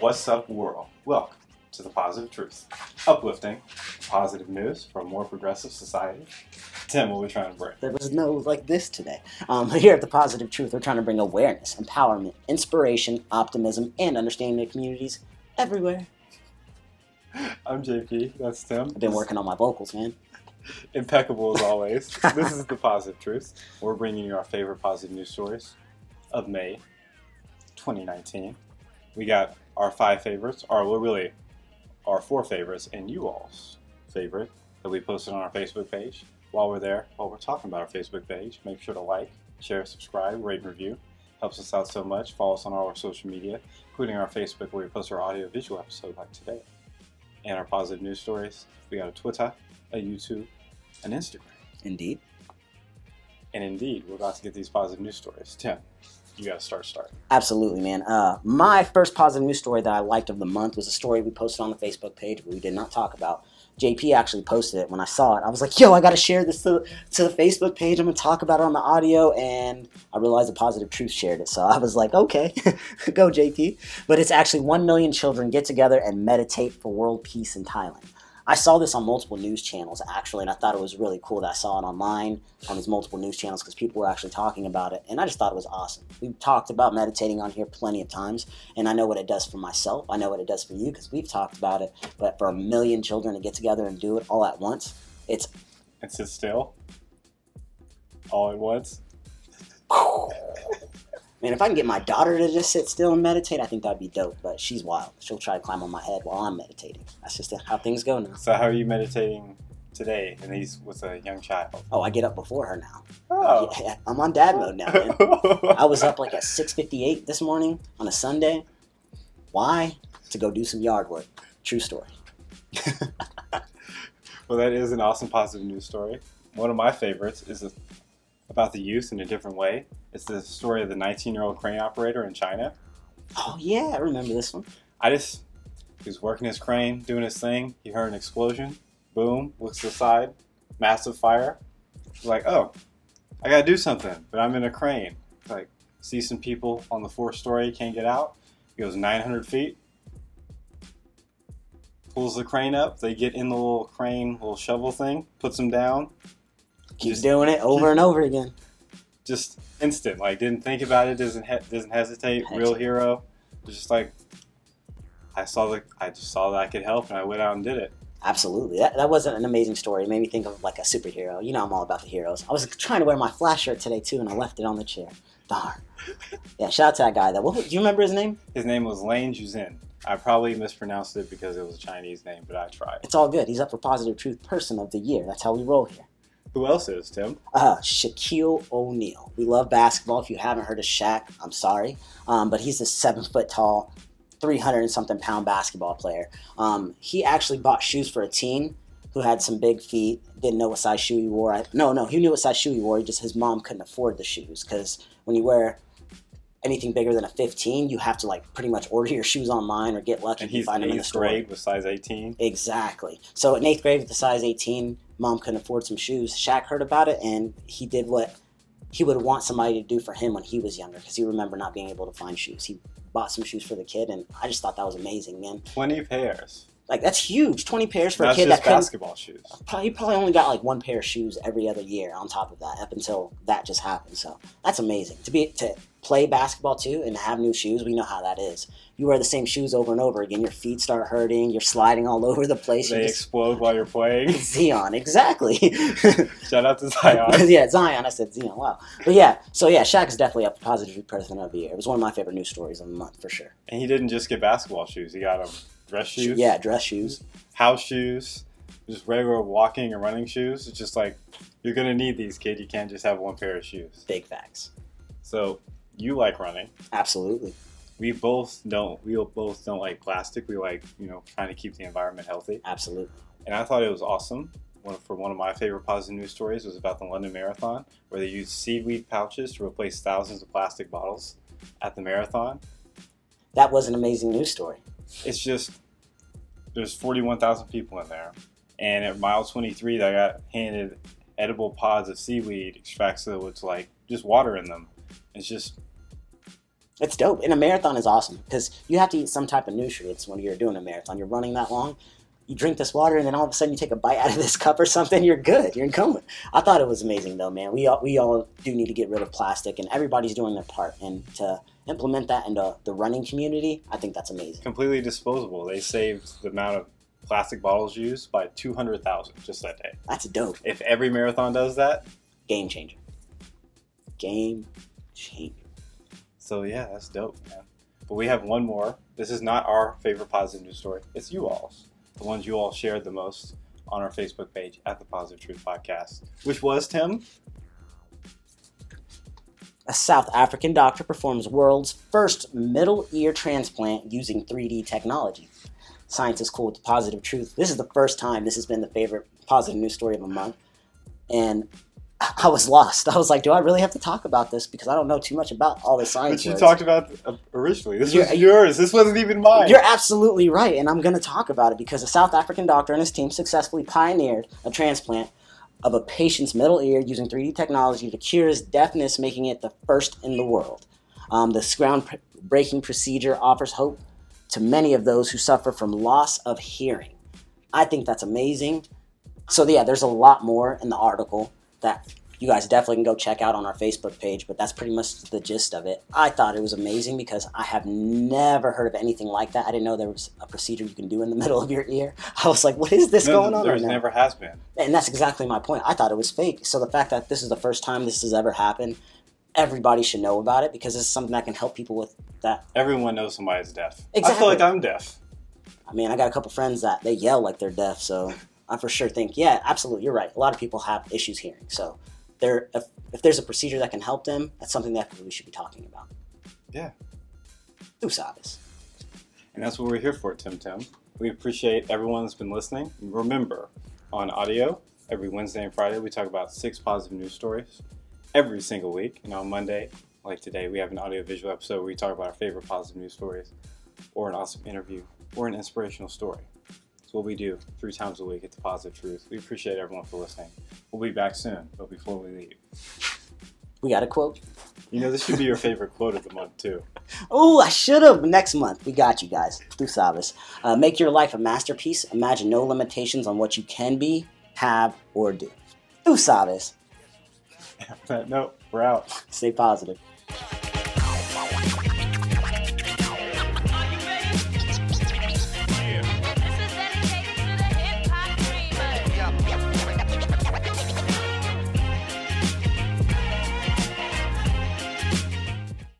What's up, world? Welcome to the Positive Truth, uplifting positive news for a more progressive society. Tim, what are we trying to bring? There was no like this today. Um, here at the Positive Truth, we're trying to bring awareness, empowerment, inspiration, optimism, and understanding to communities everywhere. I'm JP. That's Tim. I've been working on my vocals, man. Impeccable as always. this is the Positive Truth. We're bringing you our favorite positive news stories of May 2019. We got our five favorites, or well, really, our four favorites, and you all's favorite that we posted on our Facebook page. While we're there, while we're talking about our Facebook page, make sure to like, share, subscribe, rate, and review. Helps us out so much. Follow us on all our social media, including our Facebook where we post our audio visual episode like today. And our positive news stories. We got a Twitter, a YouTube, an Instagram. Indeed. And indeed, we're about to get these positive news stories. Tim, you got to start start. Absolutely, man. Uh, my first positive news story that I liked of the month was a story we posted on the Facebook page, we did not talk about. JP actually posted it when I saw it. I was like, yo, I got to share this to, to the Facebook page. I'm going to talk about it on the audio. And I realized the Positive Truth shared it. So I was like, okay, go, JP. But it's actually 1 million children get together and meditate for world peace in Thailand. I saw this on multiple news channels actually, and I thought it was really cool that I saw it online on these multiple news channels because people were actually talking about it, and I just thought it was awesome. We've talked about meditating on here plenty of times, and I know what it does for myself. I know what it does for you because we've talked about it. But for a million children to get together and do it all at once, it's And sit still. All at once. man. If I can get my daughter to just sit still and meditate, I think that'd be dope. But she's wild. She'll try to climb on my head while I'm meditating. That's just how things go now. So, how are you meditating today? And he's with a young child. Oh, I get up before her now. Oh. Yeah, I'm on dad mode now, man. I was up like at 6:58 this morning on a Sunday. Why? To go do some yard work. True story. well, that is an awesome positive news story. One of my favorites is about the youth in a different way. It's the story of the 19 year old crane operator in China. Oh yeah, I remember this one. I just, he was working his crane, doing his thing. He heard an explosion. Boom, looks to the side, massive fire. He's like, oh, I gotta do something, but I'm in a crane. Like, see some people on the fourth story, can't get out. He goes 900 feet, pulls the crane up. They get in the little crane, little shovel thing, puts them down. Keeps doing it over and over again. Just instant, like didn't think about it, doesn't he- doesn't hesitate. Real hero. Just like I saw the, I just saw that I could help, and I went out and did it. Absolutely. That, that wasn't an amazing story. It made me think of like a superhero. You know, I'm all about the heroes. I was trying to wear my flash shirt today too, and I left it on the chair. Darn. Yeah, shout out to that guy. That what, do you remember his name? His name was Lane Juzin. I probably mispronounced it because it was a Chinese name, but I tried. It's all good. He's up for Positive Truth Person of the Year. That's how we roll here. Who else is Tim? Uh, Shaquille O'Neal. We love basketball. If you haven't heard of Shaq, I'm sorry. Um, but he's a seven foot tall, 300 and something pound basketball player. Um, he actually bought shoes for a teen who had some big feet, didn't know what size shoe he wore. I, no, no, he knew what size shoe he wore. He just his mom couldn't afford the shoes because when you wear anything bigger than a 15, you have to like pretty much order your shoes online or get lucky And he's find them in the eighth store. grade with size 18. Exactly. So in eighth grade with the size 18, mom couldn't afford some shoes. Shaq heard about it and he did what he would want somebody to do for him when he was younger because he remembered not being able to find shoes. He bought some shoes for the kid and I just thought that was amazing, man. 20 pairs. Like that's huge. 20 pairs for That's a kid just that basketball shoes. probably, he probably only got like one pair of shoes every other year on top of that up until that just happened. So that's amazing to be to play basketball too and have new shoes. We know how that is. You wear the same shoes over and over again. Your feet start hurting. You're sliding all over the place. They you just explode while you're playing. Zion, exactly. Shout out to Zion. yeah, Zion. I said Zion. Wow. But yeah, so yeah, Shaq is definitely a positive person of the year. It was one of my favorite news stories of the month for sure. And he didn't just get basketball shoes. He got them dress shoes, Yeah, dress shoes. house shoes, just regular walking and running shoes. It's just like, you're going to need these, kid. You can't just have one pair of shoes. Big facts. So, you like running. Absolutely. We both don't. We both don't like plastic. We like, you know, trying to keep the environment healthy. Absolutely. and I thought it was awesome. One for one of my favorite positive news stories was about the London Marathon, where they used seaweed pouches to replace thousands of plastic bottles at the marathon. That was an amazing news story. It's just there's 41,000 people in there, and at mile 23, they got handed edible pods of seaweed extracts so it's like just water in them. It's just It's dope. And a marathon is awesome because you have to eat some type of nutrients when you're doing a marathon. You're running that long. You drink this water, and then all of a sudden you take a bite out of this cup or something. You're good. You're in coma. I thought it was amazing, though, man. We all, we all do need to get rid of plastic, and everybody's doing their part. And to implement that into the running community, I think that's amazing. Completely disposable. They saved the amount of plastic bottles used by 200,000 just that day. That's dope. If every marathon does that, Game changer. Game changer. so yeah, that's dope, man. But we have one more. This is not our favorite positive news story. It's you all's. The ones you all shared the most on our Facebook page at the Positive Truth Podcast, which was Tim. A South African doctor performs world's first middle ear transplant using 3D technology. Science is cool with the positive truth. This is the first time this has been the favorite positive news story of a month. And I was lost. I was like, do I really have to talk about this? Because I don't know too much about all this science. Which you words. talked about uh, originally. This You're- was yours. This wasn't even mine. You're absolutely right, and I'm going to talk about it because a South African doctor and his team successfully pioneered a transplant of a patient's middle ear using 3D technology to cure his deafness, making it the first in the world. Um, this groundbreaking procedure offers hope to many of those who suffer from loss of hearing. I think that's amazing. So, yeah, there's a lot more in the article that you guys definitely can go check out on our Facebook page, but that's pretty much the gist of it. I thought it was amazing because I have never heard of anything like that. I didn't know there was a procedure you can do in the middle of your ear. I was like, what is this No, going on There right now? never has been. And that's exactly my point. I thought it was fake. So the fact that this is the first time this has ever happened, everybody should know about it because this is something that can help people with that. Everyone knows somebody's deaf. Exactly. I feel like I'm deaf. I mean, I got a couple friends that they yell like they're deaf, so I for sure think, yeah, absolutely, you're right. A lot of people have issues hearing. So there, if, if there's a procedure that can help them, that's something that we should be talking about. Yeah. Sabes. And that's what we're here for, Tim Tim. We appreciate everyone that's been listening. Remember, on audio, every Wednesday and Friday, we talk about six positive news stories every single week. And on Monday, like today, we have an audio visual episode where we talk about our favorite positive news stories, or an awesome interview, or an inspirational story. It's what we do three times a week at The Positive Truth. We appreciate everyone for listening. We'll be back soon, but before we leave, We got a quote. you know, this should be your favorite quote of the month, too. Oh, I should have. Next month, we got you guys. Tu sabes. Uh, make your life a masterpiece. Imagine no limitations on what you can be, have, or do. Sabes. On that note, we're out. Stay positive.